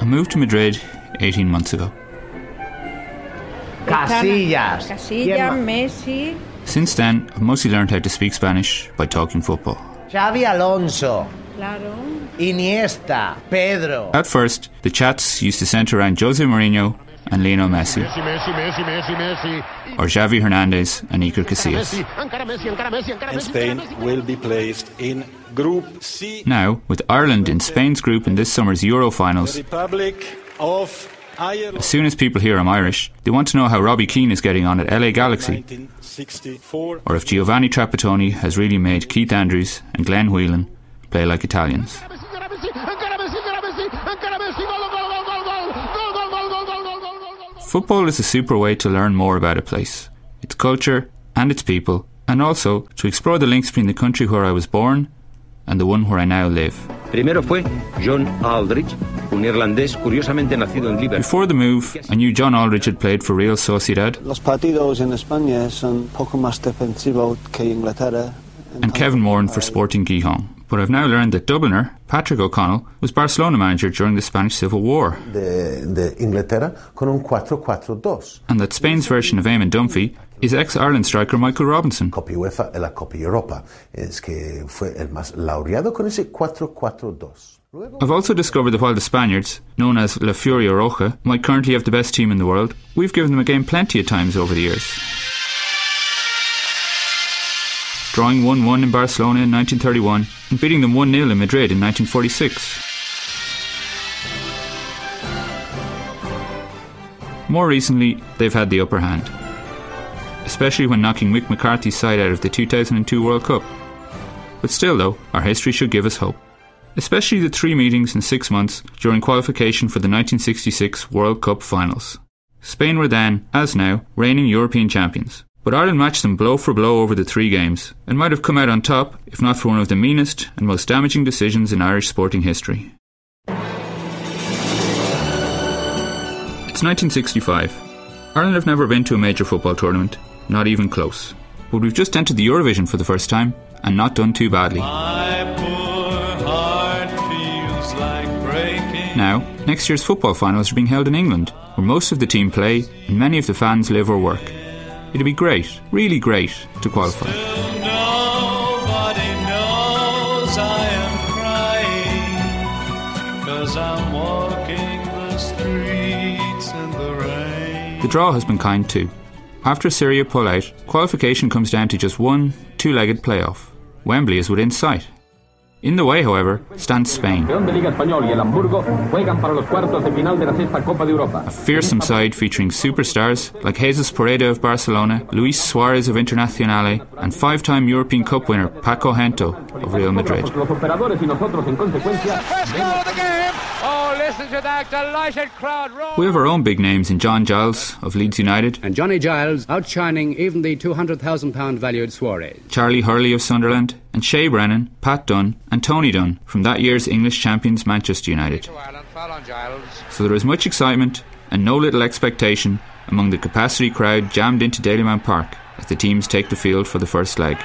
I moved to Madrid 18 months ago. Casillas. Casilla, Messi. Since then, I've mostly learned how to speak Spanish by talking football. Xabi Alonso. Claro. Iniesta. Pedro. At first, the chats used to centre around Jose Mourinho and Lionel Messi, or Xavi Hernandez and Iker Casillas. and Spain will be placed in Group C. Now, with Ireland in Spain's group in this summer's Euro finals, Republic of as soon as people hear I'm Irish, they want to know how Robbie Keane is getting on at LA Galaxy, or if Giovanni Trapattoni has really made Keith Andrews and Glenn Whelan play like Italians. Football is a super way to learn more about a place, its culture and its people, and also to explore the links between the country where I was born and the one where I now live. Primero fue John Aldridge, un irlandés curiosamente nacido en Liverpool. Before the move, I knew John Aldridge had played for Real Sociedad, Los partidos en España son poco más defensivos que Inglaterra. and Kevin Moran for Sporting Gijón. But I've now learned that Dubliner, Patrick O'Connell, was Barcelona manager during the Spanish Civil War, de, de Inglaterra con un 4-4-2. and that Spain's version of Eamon Dunphy is ex Ireland striker Michael Robinson. Copa UEFA y la Copa Europa. Es que fue el más laureado con ese 4-4-2. I've also discovered that while the Spaniards, known as La Furia Roja, might currently have the best team in the world, we've given them a game plenty of times over the years. Drawing 1 1 in Barcelona in 1931 and beating them 1 0 in Madrid in 1946. More recently, they've had the upper hand, especially when knocking Mick McCarthy's side out of the 2002 World Cup. But still, though, our history should give us hope especially the three meetings in six months during qualification for the 1966 World Cup finals. Spain were then, as now, reigning European champions. But Ireland matched them blow for blow over the three games, and might have come out on top if not for one of the meanest and most damaging decisions in Irish sporting history. It's 1965. Ireland have never been to a major football tournament, not even close. But we've just entered the Eurovision for the first time, and not done too badly. Now, next year's football finals are being held in England, where most of the team play and many of the fans live or work. It'd be great, really great, to qualify. Nobody knows I am crying Cause I'm walking the streets in the rain The draw has been kind too. After Syria pull out, qualification comes down to just one two legged playoff. Wembley is within sight. In the way, however, stands Spain, Campeón de Liga Español y el Hamburgo juegan para los cuartos de final de la sexta Copa de Europa. a fearsome side featuring superstars like Jesus Paredes of Barcelona, Luis Suarez of Internazionale, and five time European Cup winner Paco Gento Real Madrid. Los operadores y nosotros en consecuencia We have our own big names in John Giles of Leeds United, and Johnny Giles outshining even the £200,000 valued Suarez. Charlie Hurley of Sunderland, and Shay Brennan, Pat Dunne, and Tony Dunne from that year's English champions Manchester United. So there was much excitement and no little expectation among the capacity crowd jammed into Dalymount Park as the teams take the field for the first leg.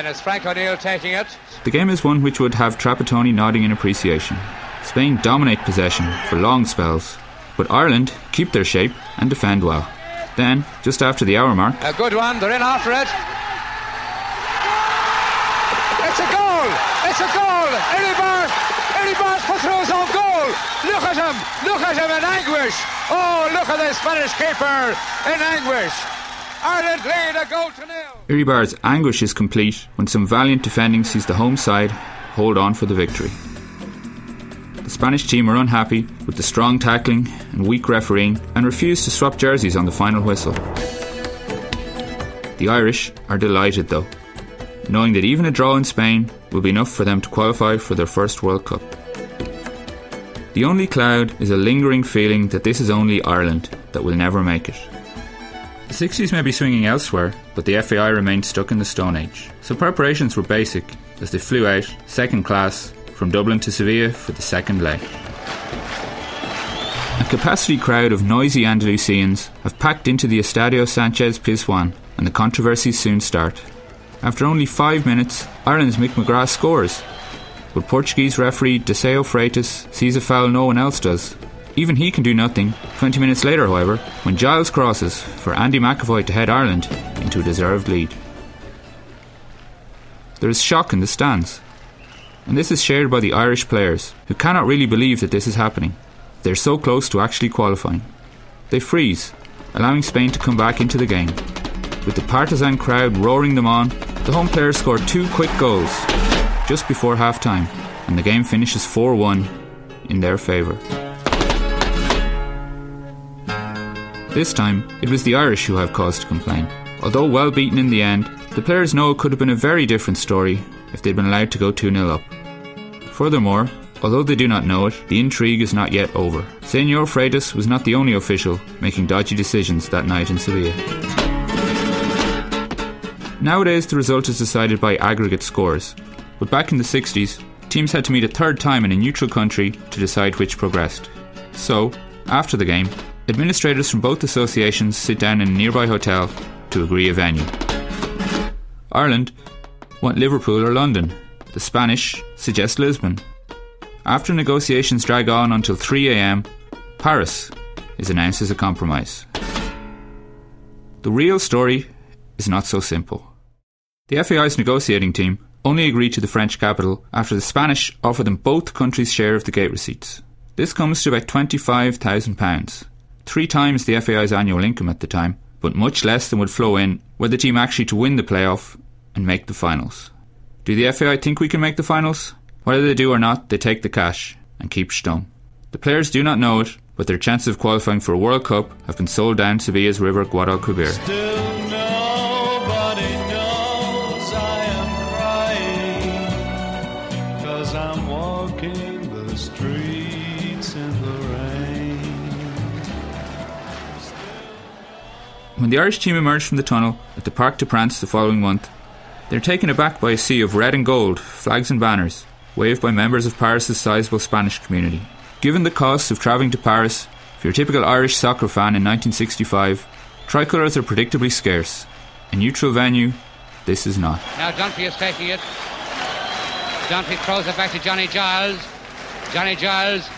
And it's Frank O'Neill taking it. The game is one which would have Trapattoni nodding in appreciation. Spain dominate possession for long spells, but Ireland keep their shape and defend well. Then, just after the hour mark, A good one. They're in after it. It's a goal. It's a goal. Eddie Barnes. Eddie Barnes puts his own goal. Look at him. Look at him in anguish. Oh, look at the Spanish keeper in anguish. Ireland lead a goal to nil. Iribar's anguish is complete when some valiant defending sees the home side hold on for the victory. The Spanish team are unhappy with the strong tackling and weak refereeing and refuse to swap jerseys on the final whistle. The Irish are delighted though, knowing that even a draw in Spain will be enough for them to qualify for their first World Cup. The only cloud is a lingering feeling that this is only Ireland that will never make it. The 60s may be swinging elsewhere, but the FAI remained stuck in the Stone Age. So preparations were basic as they flew out, second class, from Dublin to Sevilla for the second leg. A capacity crowd of noisy Andalusians have packed into the Estadio Sanchez Pizjuan, and the controversies soon start. After only five minutes, Ireland's Mick McGrath scores. but Portuguese referee Deseo Freitas sees a foul no one else does. Even he can do nothing. 20 minutes later, however, when Giles crosses for Andy McEvoy to head Ireland into a deserved lead. There is shock in the stands, and this is shared by the Irish players, who cannot really believe that this is happening. They're so close to actually qualifying. They freeze, allowing Spain to come back into the game. With the partisan crowd roaring them on, the home players score two quick goals just before half time, and the game finishes 4 1 in their favour. This time, it was the Irish who have cause to complain. Although well beaten in the end, the players know it could have been a very different story if they'd been allowed to go 2 0 up. Furthermore, although they do not know it, the intrigue is not yet over. Senor Freitas was not the only official making dodgy decisions that night in Sevilla. Nowadays, the result is decided by aggregate scores, but back in the 60s, teams had to meet a third time in a neutral country to decide which progressed. So, after the game, administrators from both associations sit down in a nearby hotel to agree a venue. Ireland want Liverpool or London. The Spanish suggest Lisbon. After negotiations drag on until 3am, Paris is announced as a compromise. The real story is not so simple. The FAI's negotiating team only agreed to the French capital after the Spanish offered them both countries' share of the gate receipts. This comes to about £25,000, three times the FAI's annual income at the time, but much less than would flow in were the team actually to win the playoff and make the finals. Do the FAI think we can make the finals? Whether they do or not, they take the cash and keep Stum. The players do not know it, but their chances of qualifying for a World Cup have been sold down to Sevilla's river Guadalquivir. Still When the Irish team emerged from the tunnel at the Parc des Princes the following month, they're taken aback by a sea of red and gold, flags and banners, waved by members of Paris's sizable Spanish community. Given the cost of travelling to Paris, for your typical Irish soccer fan in 1965, tricolours are predictably scarce. A neutral venue, this is not. Now Dunphy is taking it. Dunphy throws it back to Johnny Giles. Johnny Giles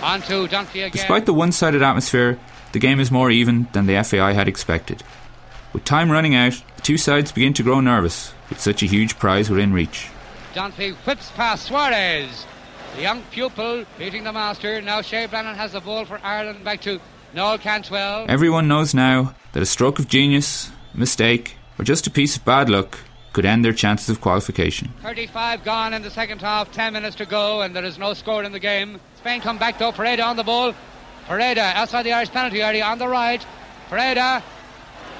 onto Dunphy again. Despite the one sided atmosphere, the game is more even than the FAI had expected. With time running out, the two sides begin to grow nervous with such a huge prize within reach. Dunphy whips past Suarez. The young pupil beating the master. Now Shay Brennan has the ball for Ireland back to Noel Cantwell. Everyone knows now that a stroke of genius, a mistake, or just a piece of bad luck could end their chances of qualification. 35 gone in the second half, 10 minutes to go, and there is no score in the game. Spain come back though. Pereda on the ball. Pereda outside the Irish penalty area on the right. Pereda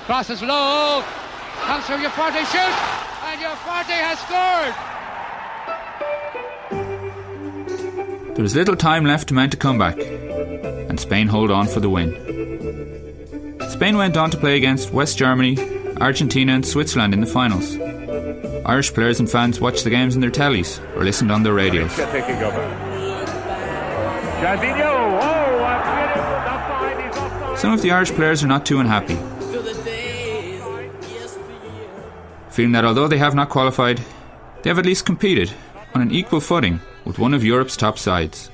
crosses low. Comes from Ufarte, shoot! And Ufarte has scored! There is little time left to mount a comeback, and Spain hold on for the win. Spain went on to play against West Germany, Argentina, and Switzerland in the finals. Irish players and fans watched the games on their tellies or listened on their radios. Some of the Irish players are not too unhappy, feeling that although they have not qualified, they have at least competed on an equal footing with one of Europe's top sides.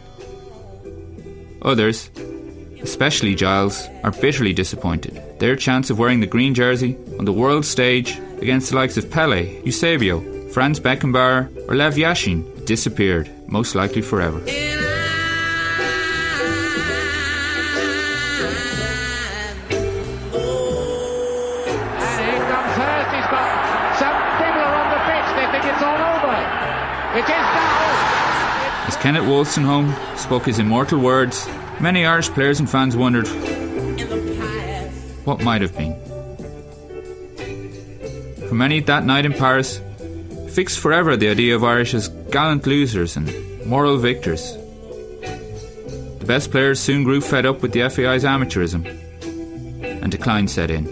Others, especially Giles, are bitterly disappointed. Their chance of wearing the green jersey on the world stage against the likes of Pele, Eusebio, Franz Beckenbauer, or Lev Yashin disappeared, most likely forever. It's all over. It is now. As Kenneth Wolstenholme spoke his immortal words, many Irish players and fans wondered what might have been. For many, that night in Paris fixed forever the idea of Irish as gallant losers and moral victors. The best players soon grew fed up with the FAI's amateurism, and decline set in.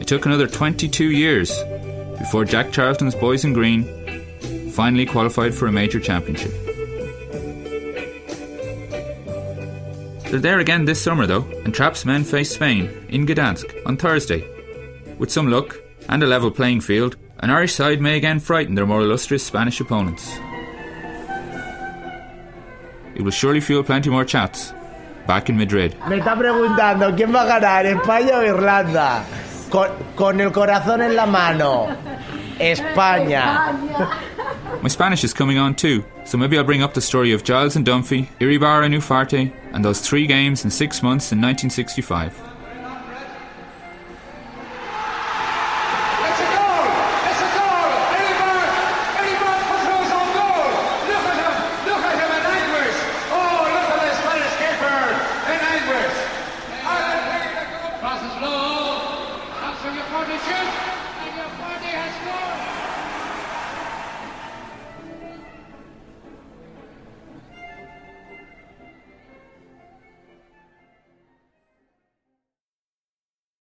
It took another 22 years before Jack Charlton's Boys in Green finally qualified for a major championship. They're there again this summer though, and Trapp's men face Spain in Gdansk on Thursday. With some luck and a level playing field, an Irish side may again frighten their more illustrious Spanish opponents. It will surely fuel plenty more chats back in Madrid. Me está preguntando quién va a ganar, España o Irlanda, con, con el corazón en la mano. España. My Spanish is coming on too, so maybe I'll bring up the story of Giles and Dunphy, Iribarra and Ufarte, and those three games in six months in 1965.